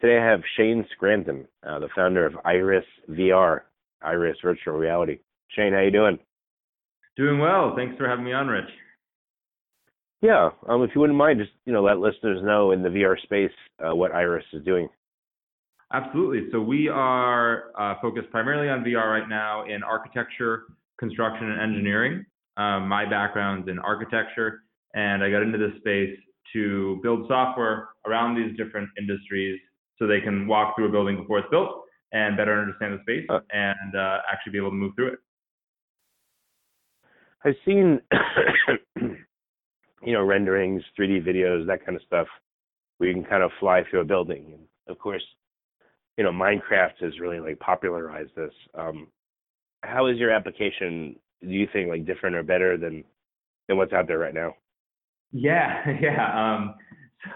Today I have Shane Scranton, uh, the founder of Iris VR, Iris Virtual Reality. Shane, how you doing? Doing well. Thanks for having me on, Rich. Yeah, um, if you wouldn't mind, just you know, let listeners know in the VR space uh, what Iris is doing. Absolutely. So we are uh, focused primarily on VR right now in architecture, construction, and engineering. Um, my background's in architecture, and I got into this space to build software around these different industries so they can walk through a building before it's built and better understand the space uh, and uh, actually be able to move through it. I've seen, you know, renderings, 3D videos, that kind of stuff, where you can kind of fly through a building. And of course, you know, Minecraft has really like popularized this. Um, how is your application? Do you think like different or better than than what's out there right now? Yeah, yeah. Um,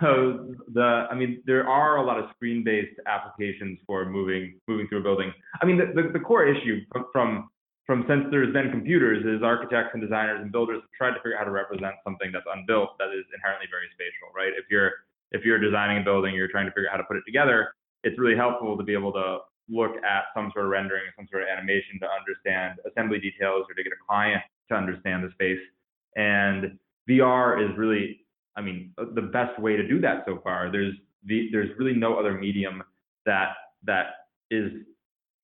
so the, I mean, there are a lot of screen-based applications for moving moving through a building. I mean, the, the, the core issue from, from from there's been computers is architects and designers and builders have tried to figure out how to represent something that's unbuilt that is inherently very spatial, right? If you're if you're designing a building, you're trying to figure out how to put it together it's really helpful to be able to look at some sort of rendering, some sort of animation to understand assembly details or to get a client to understand the space. And VR is really, I mean, the best way to do that so far. There's the, there's really no other medium that that is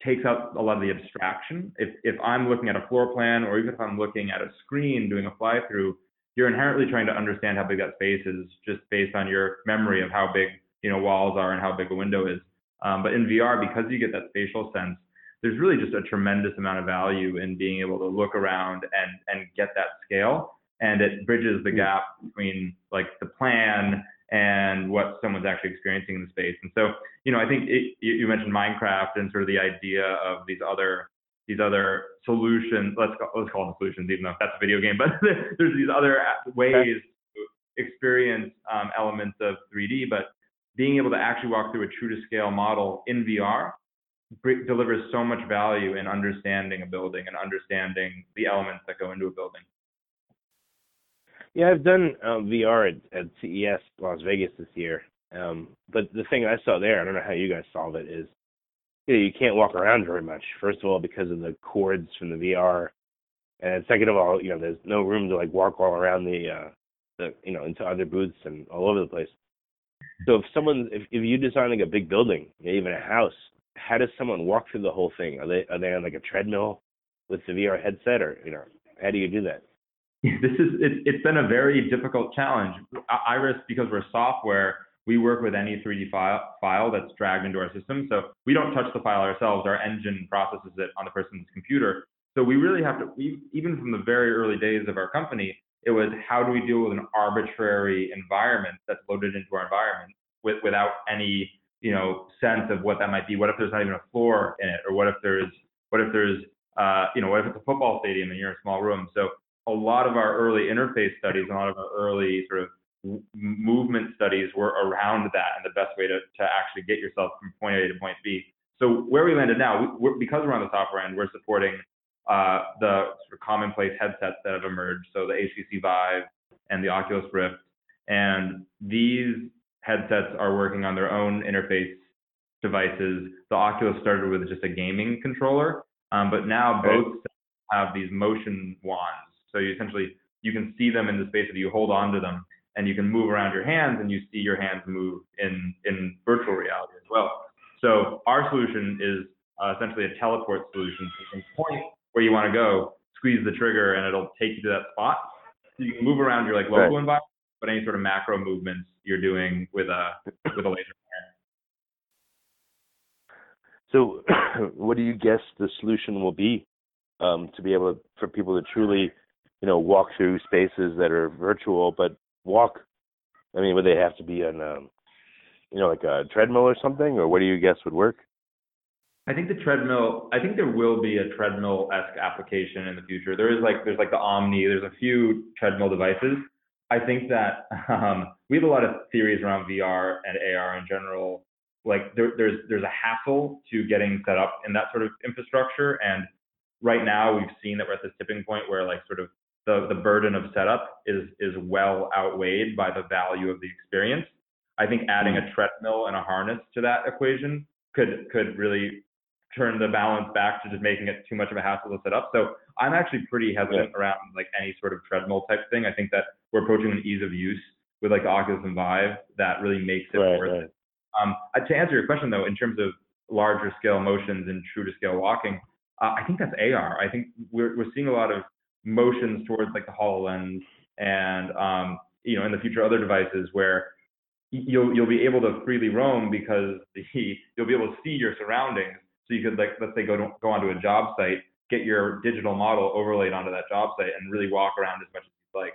takes out a lot of the abstraction. If if I'm looking at a floor plan or even if I'm looking at a screen doing a fly through, you're inherently trying to understand how big that space is just based on your memory of how big you know walls are and how big a window is. Um, but in VR, because you get that spatial sense, there's really just a tremendous amount of value in being able to look around and and get that scale. And it bridges the hmm. gap between like the plan and what someone's actually experiencing in the space. And so, you know, I think it, you, mentioned Minecraft and sort of the idea of these other these other solutions. Let's call, let's call them solutions, even though that's a video game. But there's these other ways to experience um, elements of 3D. But being able to actually walk through a true to scale model in VR delivers so much value in understanding a building and understanding the elements that go into a building. Yeah, I've done um, VR at, at, CES Las Vegas this year. Um, but the thing I saw there, I don't know how you guys solve it, is you know you can't walk around very much. First of all, because of the cords from the VR, and second of all, you know there's no room to like walk all around the, uh, the you know into other booths and all over the place. So if someone, if, if you design like a big building, even a house, how does someone walk through the whole thing? Are they are they on like a treadmill with the VR headset, or you know, how do you do that? This is it's it's been a very difficult challenge. Iris, because we're software, we work with any 3D file file that's dragged into our system. So we don't touch the file ourselves. Our engine processes it on the person's computer. So we really have to, we, even from the very early days of our company, it was how do we deal with an arbitrary environment that's loaded into our environment with, without any you know sense of what that might be. What if there's not even a floor in it, or what if there's what if there's uh, you know what if it's a football stadium and you're in a small room? So a lot of our early interface studies, a lot of our early sort of movement studies were around that and the best way to, to actually get yourself from point A to point B. So where we landed now, we, because we're on the software end, we're supporting uh, the sort of commonplace headsets that have emerged, so the HTC Vive and the Oculus Rift. And these headsets are working on their own interface devices. The Oculus started with just a gaming controller, um, but now both have these motion wands. So you essentially you can see them in the space that you hold on to them, and you can move around your hands, and you see your hands move in in virtual reality as well. So our solution is uh, essentially a teleport solution. So you can point where you want to go, squeeze the trigger, and it'll take you to that spot. So you can move around your like local right. environment, but any sort of macro movements you're doing with a with a laser So, what do you guess the solution will be um, to be able to, for people to truly, you know, walk through spaces that are virtual, but walk? I mean, would they have to be on, um, you know, like a treadmill or something, or what do you guess would work? I think the treadmill. I think there will be a treadmill-esque application in the future. There is like there's like the Omni. There's a few treadmill devices. I think that um, we have a lot of theories around VR and AR in general. Like there, there's there's a hassle to getting set up in that sort of infrastructure, and right now we've seen that we're at this tipping point where like sort of the the burden of setup is is well outweighed by the value of the experience. I think adding a treadmill and a harness to that equation could could really turn the balance back to just making it too much of a hassle to set up. So I'm actually pretty hesitant yeah. around like any sort of treadmill type thing. I think that we're approaching an ease of use with like the Oculus and Vive that really makes it right, worth right. it. Um, to answer your question though, in terms of larger scale motions and true to scale walking, uh, I think that's AR. I think we're we're seeing a lot of motions towards like the HoloLens and um, you know in the future other devices where you'll you'll be able to freely roam because the you'll be able to see your surroundings so you could like, let's say, go to, go onto a job site, get your digital model overlaid onto that job site, and really walk around as much as you like.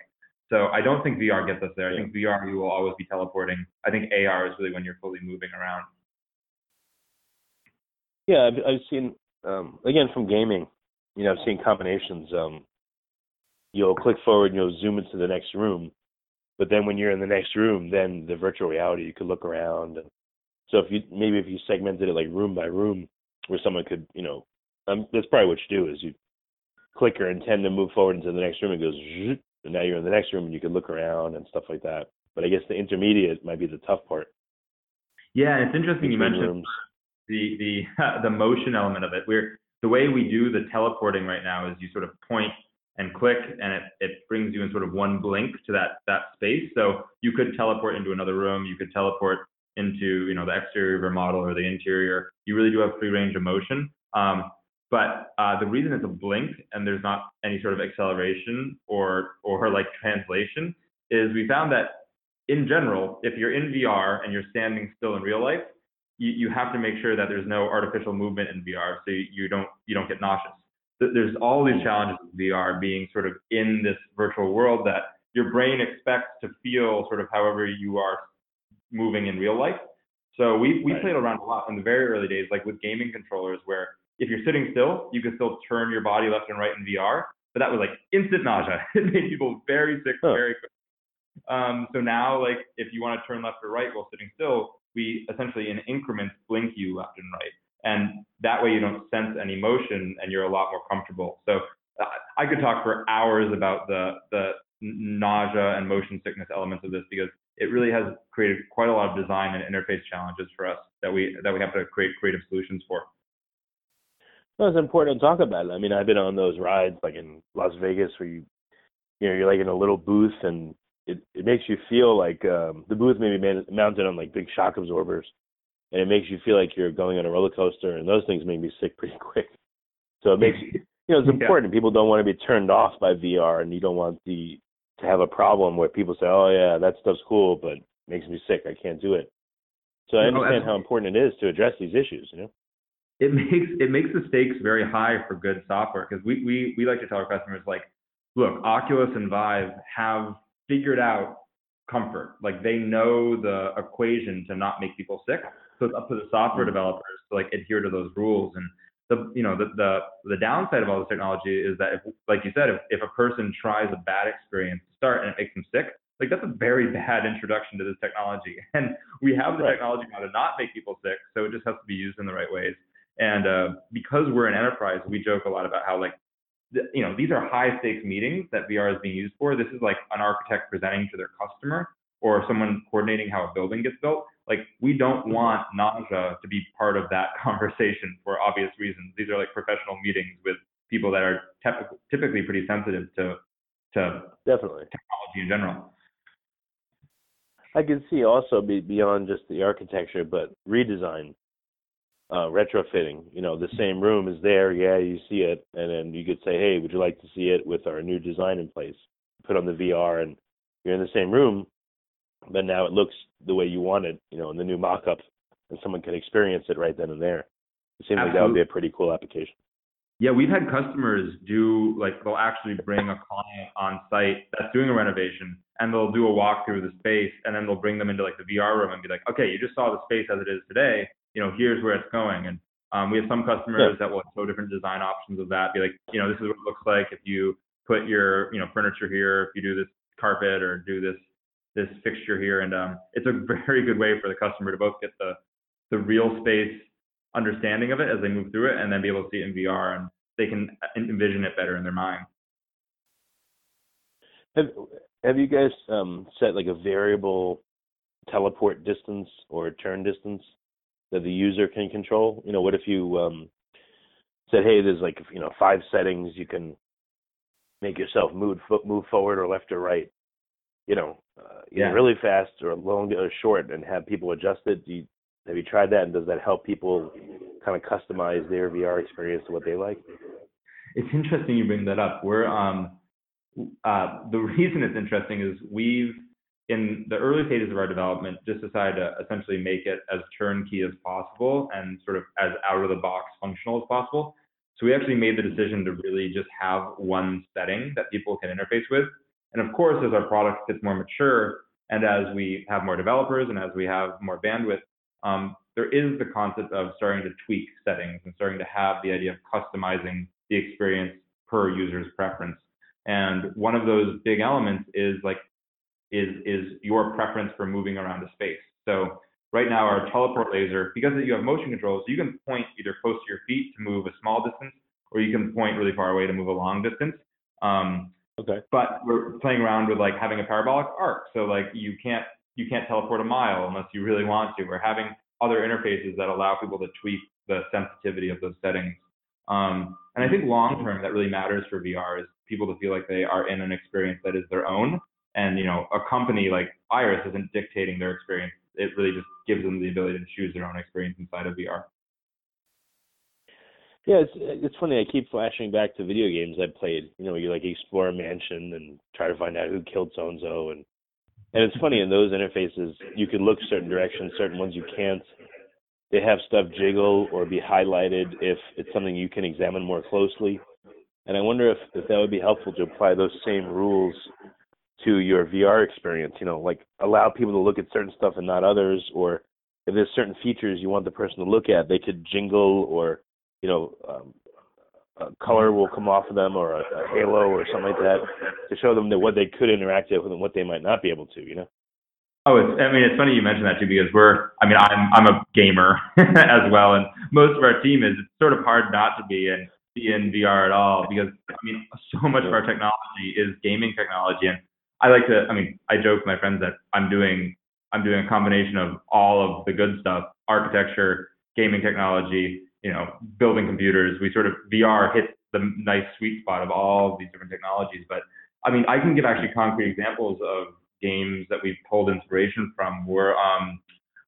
So I don't think VR gets us there. I think VR you will always be teleporting. I think AR is really when you're fully moving around. Yeah, I've, I've seen um, again from gaming. You know, I've seen combinations. Um, you'll click forward and you'll zoom into the next room, but then when you're in the next room, then the virtual reality you could look around. And so if you maybe if you segmented it like room by room, where someone could, you know, um, that's probably what you do is you click or intend to move forward into the next room and goes, and now you're in the next room and you can look around and stuff like that. But I guess the intermediate might be the tough part. Yeah, it's interesting you mentioned rooms. the the the motion element of it. Where the way we do the teleporting right now is you sort of point and click, and it it brings you in sort of one blink to that that space. So you could teleport into another room. You could teleport into you know the exterior of your model or the interior, you really do have free range of motion. Um, but uh, the reason it's a blink and there's not any sort of acceleration or or like translation is we found that in general, if you're in VR and you're standing still in real life, you, you have to make sure that there's no artificial movement in VR, so you, you don't you don't get nauseous. There's all these challenges with VR being sort of in this virtual world that your brain expects to feel sort of however you are moving in real life. So we we right. played around a lot in the very early days, like with gaming controllers, where if you're sitting still, you can still turn your body left and right in VR, but that was like instant nausea. it made people very sick huh. very quick. Um, so now, like if you want to turn left or right while sitting still, we essentially in increments blink you left and right, and that way you don't sense any motion and you're a lot more comfortable. So uh, I could talk for hours about the the nausea and motion sickness elements of this because it really has created quite a lot of design and interface challenges for us that we that we have to create creative solutions for. Well, it's important to talk about it. I mean, I've been on those rides like in Las Vegas where you you know you're like in a little booth and it it makes you feel like um the booth may be mounted on like big shock absorbers and it makes you feel like you're going on a roller coaster and those things make me sick pretty quick. So it makes you know it's important. Yeah. People don't want to be turned off by VR and you don't want the to have a problem where people say, "Oh yeah, that stuff's cool, but it makes me sick. I can't do it." So I understand how important it is to address these issues. You know, it makes it makes the stakes very high for good software because we we we like to tell our customers like, look, Oculus and Vive have figured out comfort. Like they know the equation to not make people sick. So it's up to the software mm-hmm. developers to like adhere to those rules. And the you know the the the downside of all this technology is that if like you said if, if a person tries a bad experience to start and it makes them sick like that's a very bad introduction to this technology. And we have the right. technology now to not make people sick so it just has to be used in the right ways. And uh, because we're an enterprise we joke a lot about how like you know these are high stakes meetings that VR is being used for. This is like an architect presenting to their customer or someone coordinating how a building gets built like we don't want nausea to be part of that conversation for obvious reasons. These are like professional meetings with people that are typically pretty sensitive to to definitely technology in general. I can see also be beyond just the architecture, but redesign, uh, retrofitting. You know, the same room is there, yeah, you see it, and then you could say, hey, would you like to see it with our new design in place? Put on the VR, and you're in the same room, but now it looks the way you want it, you know, in the new mock-up, and someone can experience it right then and there. It seems Absolutely. like that would be a pretty cool application. Yeah, we've had customers do like they'll actually bring a client on site that's doing a renovation and they'll do a walkthrough of the space and then they'll bring them into like the VR room and be like, okay, you just saw the space as it is today. You know, here's where it's going. And um, we have some customers yeah. that will show different design options of that. Be like, you know, this is what it looks like if you put your, you know, furniture here, if you do this carpet or do this this fixture here. And um, it's a very good way for the customer to both get the the real space understanding of it as they move through it and then be able to see it in VR and they can envision it better in their mind. Have Have you guys um, set like a variable teleport distance or turn distance that the user can control? You know, what if you um, said, "Hey, there's like you know five settings you can make yourself move move forward or left or right." You know, uh, yeah. really fast or long or short, and have people adjust it. Do you, have you tried that, and does that help people kind of customize their VR experience to what they like? It's interesting you bring that up. We're um, uh, the reason it's interesting is we've in the early stages of our development just decided to essentially make it as turnkey as possible and sort of as out of the box functional as possible. So we actually made the decision to really just have one setting that people can interface with. And of course, as our product gets more mature and as we have more developers and as we have more bandwidth, um, there is the concept of starting to tweak settings and starting to have the idea of customizing the experience per user's preference. And one of those big elements is like is is your preference for moving around a space. So right now our teleport laser, because you have motion controls, you can point either close to your feet to move a small distance, or you can point really far away to move a long distance. Um, okay. But we're playing around with like having a parabolic arc, so like you can't you can't teleport a mile unless you really want to. We're having other interfaces that allow people to tweak the sensitivity of those settings. Um, and I think long term that really matters for VR is people to feel like they are in an experience that is their own. And you know, a company like Iris isn't dictating their experience. It really just gives them the ability to choose their own experience inside of VR. Yeah, it's it's funny. I keep flashing back to video games I played. You know, you like explore a mansion and try to find out who killed so and so, and and it's funny in those interfaces you can look certain directions, certain ones you can't. They have stuff jiggle or be highlighted if it's something you can examine more closely. And I wonder if, if that would be helpful to apply those same rules to your VR experience. You know, like allow people to look at certain stuff and not others, or if there's certain features you want the person to look at, they could jingle or you know um, a color will come off of them or a, a halo or something like that to show them that what they could interact with and what they might not be able to, you know? Oh, it's, I mean, it's funny you mentioned that too because we're, I mean, I'm, I'm a gamer as well. And most of our team is, it's sort of hard not to be in, be in VR at all because, I mean, so much of our technology is gaming technology. And I like to, I mean, I joke with my friends that I'm doing, I'm doing a combination of all of the good stuff, architecture, gaming technology, you know, building computers, we sort of VR hits the nice sweet spot of all these different technologies. But I mean, I can give actually concrete examples of games that we've pulled inspiration from. We're um,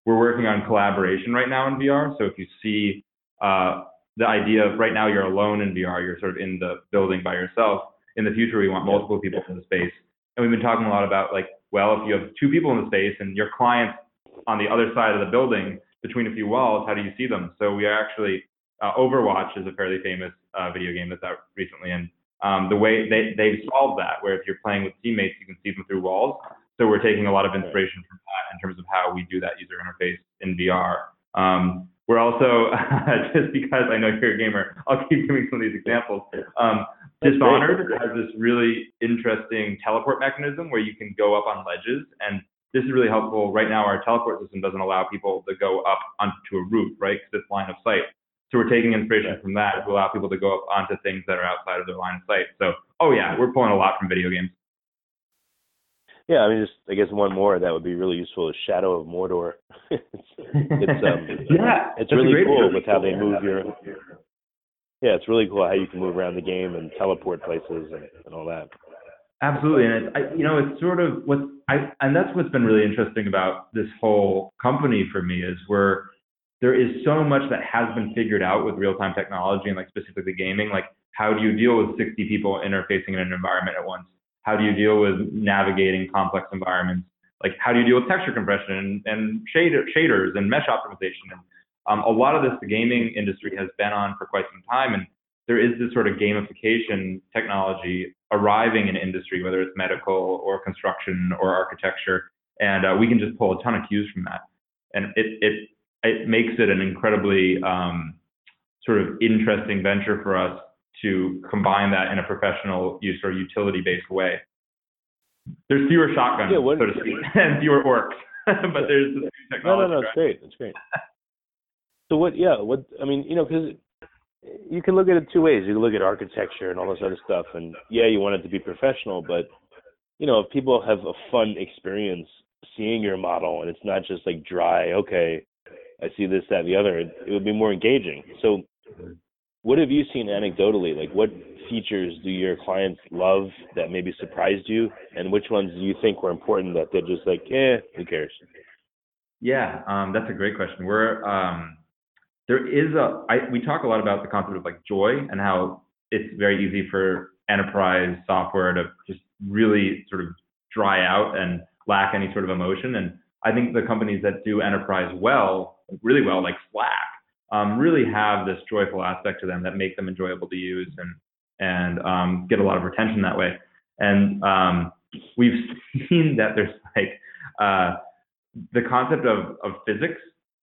we're working on collaboration right now in VR. So if you see uh, the idea of right now you're alone in VR, you're sort of in the building by yourself. In the future, we want multiple people in the space. And we've been talking a lot about like, well, if you have two people in the space and your client's on the other side of the building, between a few walls, how do you see them? So we are actually uh, Overwatch is a fairly famous uh, video game that's out recently, and um, the way they they've solved that, where if you're playing with teammates, you can see them through walls. So we're taking a lot of inspiration from that in terms of how we do that user interface in VR. Um, we're also just because I know you're a gamer, I'll keep giving some of these examples. Um, Dishonored has this really interesting teleport mechanism where you can go up on ledges and this is really helpful. Right now, our teleport system doesn't allow people to go up onto a roof, right? Because it's line of sight. So we're taking inspiration from that to allow people to go up onto things that are outside of their line of sight. So, oh yeah, we're pulling a lot from video games. Yeah, I mean, just I guess one more that would be really useful is Shadow of Mordor. it's, it's um, yeah, it's really cool with how they move your. Yeah, it's really cool how you can move around the game and teleport places and, and all that. Absolutely, and it's I, you know it's sort of what I and that's what's been really interesting about this whole company for me is where there is so much that has been figured out with real-time technology and like specifically gaming. Like how do you deal with 60 people interfacing in an environment at once? How do you deal with navigating complex environments? Like how do you deal with texture compression and, and shader, shaders and mesh optimization? And um, a lot of this the gaming industry has been on for quite some time. And there is this sort of gamification technology arriving in industry, whether it's medical or construction or architecture, and uh, we can just pull a ton of cues from that. And it it it makes it an incredibly um, sort of interesting venture for us to combine that in a professional use or utility based way. There's fewer shotguns, yeah, what, so to speak, and fewer orcs, but there's this technology. No, no, no, it's great. It's great. So what? Yeah, what? I mean, you know, because you can look at it two ways. You can look at architecture and all this other stuff, and yeah, you want it to be professional, but you know, if people have a fun experience seeing your model and it's not just like dry, okay, I see this, that, and the other, it, it would be more engaging. So, what have you seen anecdotally? Like, what features do your clients love that maybe surprised you, and which ones do you think were important that they're just like, eh, who cares? Yeah, um, that's a great question. We're um, there is a I, we talk a lot about the concept of like joy and how it's very easy for enterprise software to just really sort of dry out and lack any sort of emotion. And I think the companies that do enterprise well, really well, like Slack, um, really have this joyful aspect to them that make them enjoyable to use and and um, get a lot of retention that way. And um, we've seen that there's like uh, the concept of of physics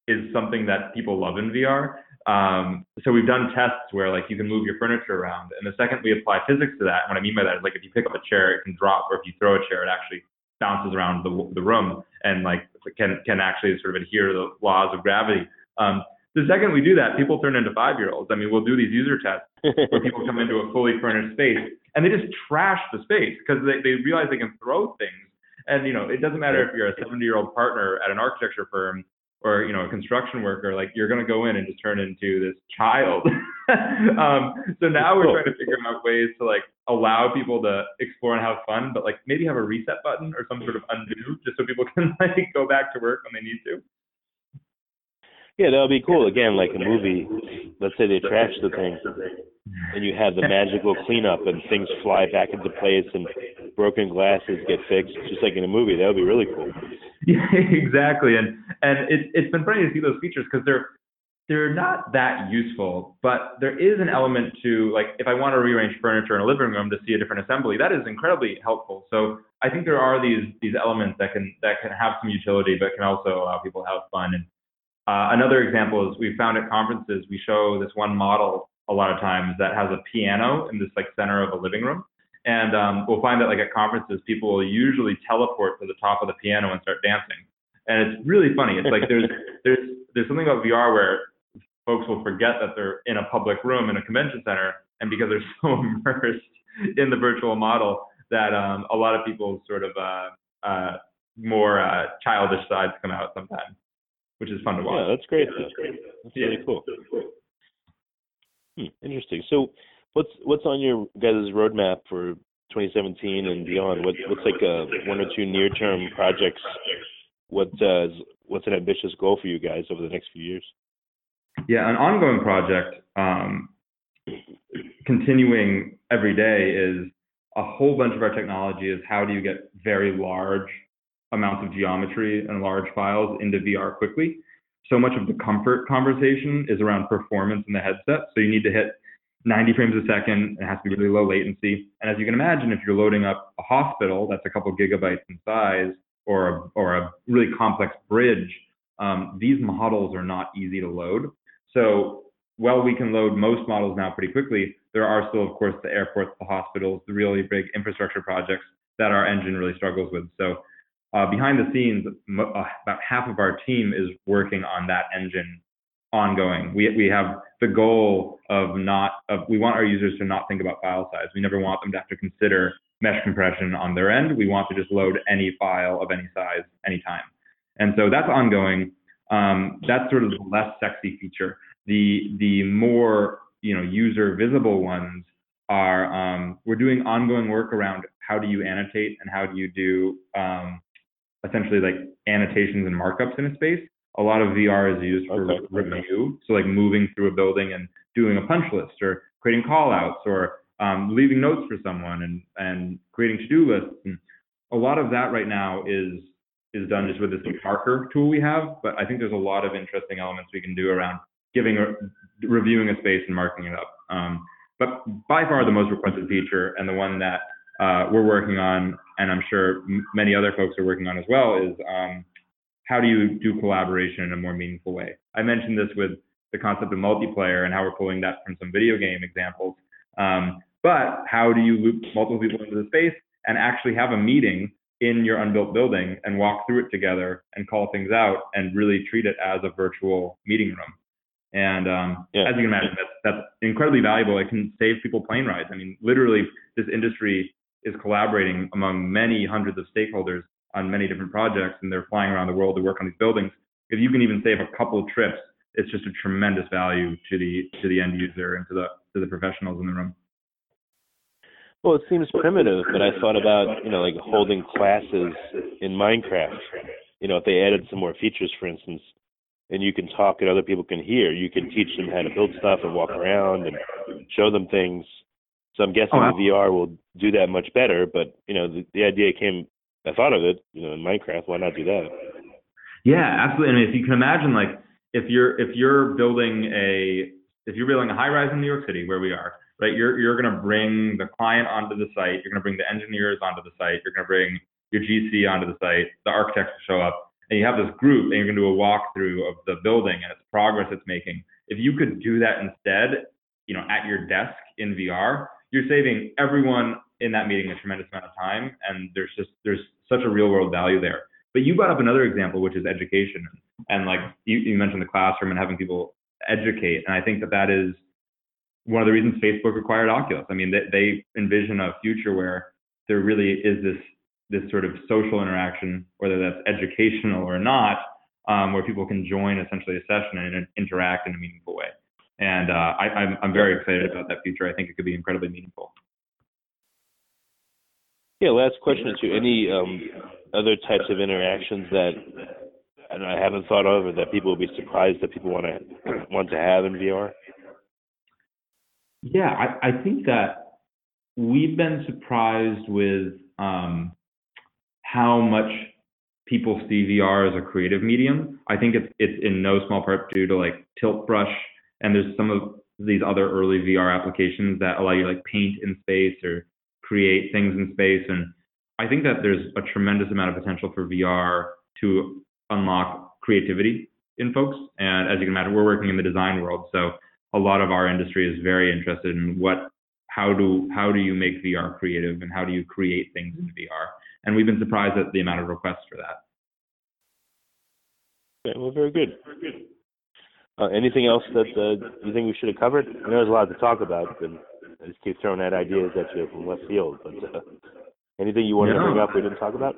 is something that people love in VR. Um, so we've done tests where like you can move your furniture around, and the second we apply physics to that, what I mean by that is like if you pick up a chair, it can drop, or if you throw a chair, it actually bounces around the the room and like can can actually sort of adhere to the laws of gravity. Um, the second we do that, people turn into five year olds. I mean, we'll do these user tests where people come into a fully furnished space and they just trash the space because they, they realize they can throw things. And you know, it doesn't matter if you're a 70 year old partner at an architecture firm or you know a construction worker like you're going to go in and just turn into this child. Um, so now we're trying to figure out ways to like allow people to explore and have fun but like maybe have a reset button or some sort of undo just so people can like go back to work when they need to yeah that would be cool again like a movie let's say they trash the thing and you have the magical cleanup and things fly back into place and broken glasses get fixed just like in a movie that would be really cool Yeah, exactly. And and it's it's been funny to see those features because they're they're not that useful, but there is an element to like if I want to rearrange furniture in a living room to see a different assembly, that is incredibly helpful. So I think there are these these elements that can that can have some utility, but can also allow people to have fun. And uh, another example is we found at conferences we show this one model a lot of times that has a piano in this like center of a living room, and um, we'll find that like at conferences, people will usually teleport to the top of the piano and start dancing. And it's really funny. It's like there's there's there's something about VR where folks will forget that they're in a public room in a convention center, and because they're so immersed in the virtual model, that um, a lot of people's sort of uh, uh, more uh, childish sides come out sometimes, which is fun to watch. Yeah, that's great. That's, great. that's yeah. really cool. Hmm, interesting. So what's what's on your guys' roadmap for 2017 and beyond? What what's like a one or two near term projects? What uh, what's an ambitious goal for you guys over the next few years? Yeah, an ongoing project, um, continuing every day is a whole bunch of our technology is how do you get very large amounts of geometry and large files into VR quickly. So much of the comfort conversation is around performance in the headset. So you need to hit 90 frames a second. It has to be really low latency. And as you can imagine, if you're loading up a hospital that's a couple gigabytes in size or a, or a really complex bridge, um, these models are not easy to load. So while we can load most models now pretty quickly, there are still, of course, the airports, the hospitals, the really big infrastructure projects that our engine really struggles with. So uh, behind the scenes, uh, about half of our team is working on that engine ongoing. We we have the goal of not of we want our users to not think about file size. We never want them to have to consider mesh compression on their end. We want to just load any file of any size anytime. And so that's ongoing. Um, that's sort of the less sexy feature. The the more you know user visible ones are um, we're doing ongoing work around how do you annotate and how do you do um, essentially like annotations and markups in a space a lot of VR is used for okay. review. So like moving through a building and doing a punch list or creating call outs or um, leaving notes for someone and, and creating to-do lists. And a lot of that right now is is done just with this marker tool we have. But I think there's a lot of interesting elements we can do around giving a, reviewing a space and marking it up. Um, But by far the most requested feature and the one that uh, we're working on, and I'm sure m- many other folks are working on as well, is um, how do you do collaboration in a more meaningful way? I mentioned this with the concept of multiplayer and how we're pulling that from some video game examples. Um, but how do you loop multiple people into the space and actually have a meeting in your unbuilt building and walk through it together and call things out and really treat it as a virtual meeting room? And um, yeah. as you can imagine, that's, that's incredibly valuable. It can save people plane rides. I mean, literally, this industry is collaborating among many hundreds of stakeholders on many different projects, and they're flying around the world to work on these buildings. If you can even save a couple of trips, it's just a tremendous value to the to the end user and to the to the professionals in the room. Well, it seems primitive, but I thought about you know like holding classes in Minecraft. You know, if they added some more features, for instance, and you can talk and other people can hear, you can teach them how to build stuff and walk around and show them things. So I'm guessing oh, the VR will do that much better. But you know, the, the idea came. I thought of it. You know, in Minecraft, why not do that? Yeah, absolutely. I mean, if you can imagine, like, if you're if you're building a if you're building a high rise in New York City, where we are, right? You're you're going to bring the client onto the site. You're going to bring the engineers onto the site. You're going to bring your GC onto the site. The architects will show up and you have this group and you're going to do a walkthrough of the building and its progress it's making. If you could do that instead, you know, at your desk in VR, you're saving everyone in that meeting a tremendous amount of time, and there's just there's such a real world value there. But you brought up another example, which is education, and like you, you mentioned the classroom and having people educate, and I think that that is one of the reasons Facebook acquired Oculus. I mean, they, they envision a future where there really is this this sort of social interaction, whether that's educational or not, um, where people can join essentially a session and interact in a meaningful way. And uh, I, I'm, I'm very excited about that future. I think it could be incredibly meaningful. Yeah, last question to you. Any um, other types of interactions that and I haven't thought of, or that people will be surprised that people want to want to have in VR? Yeah, I, I think that we've been surprised with um, how much people see VR as a creative medium. I think it's it's in no small part due to like Tilt Brush, and there's some of these other early VR applications that allow you to like paint in space or create things in space. And I think that there's a tremendous amount of potential for VR to unlock creativity in folks. And as you can imagine, we're working in the design world, so a lot of our industry is very interested in what how do how do you make VR creative and how do you create things in VR and we've been surprised at the amount of requests for that. Okay, well, very good. Very good. Uh, anything else that uh, you think we should have covered? I know there's a lot to talk about, and I just keep throwing out ideas at you from left field. But uh, anything you wanted no. to bring up we didn't talk about?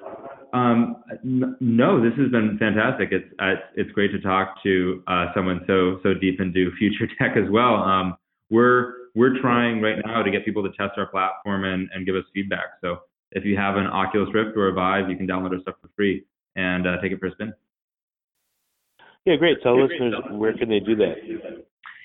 Um, n- no, this has been fantastic. It's uh, it's great to talk to uh, someone so so deep into future tech as well. Um, we're we're trying right now to get people to test our platform and, and give us feedback. So if you have an Oculus Rift or a Vive, you can download our stuff for free and uh, take it for a spin. Yeah, great. Tell yeah, listeners great. where can they do that?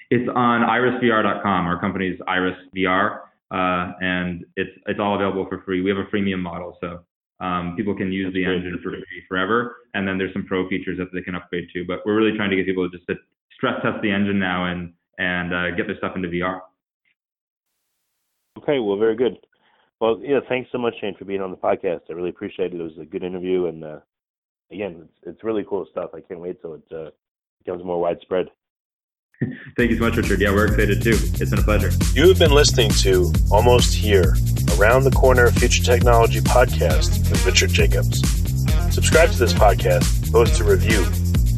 It's on irisvr.com. Our company's Iris VR, uh, and it's it's all available for free. We have a freemium model, so um, people can use That's the great. engine for free forever. And then there's some pro features that they can upgrade to. But we're really trying to get people to just to stress test the engine now and and uh, get their stuff into VR. Okay, well, very good. Well, yeah, thanks so much, Shane, for being on the podcast. I really appreciate it. It was a good interview, and uh, again, it's, it's really cool stuff. I can't wait till it uh, becomes more widespread. Thank you so much, Richard. Yeah, we're excited too. It's been a pleasure. You have been listening to Almost Here, Around the Corner Future Technology podcast with Richard Jacobs. Subscribe to this podcast, post a review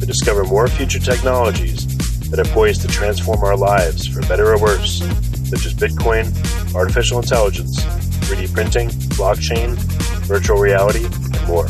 to discover more future technologies that are poised to transform our lives for better or worse, such as Bitcoin, artificial intelligence, 3D printing, blockchain, virtual reality, and more.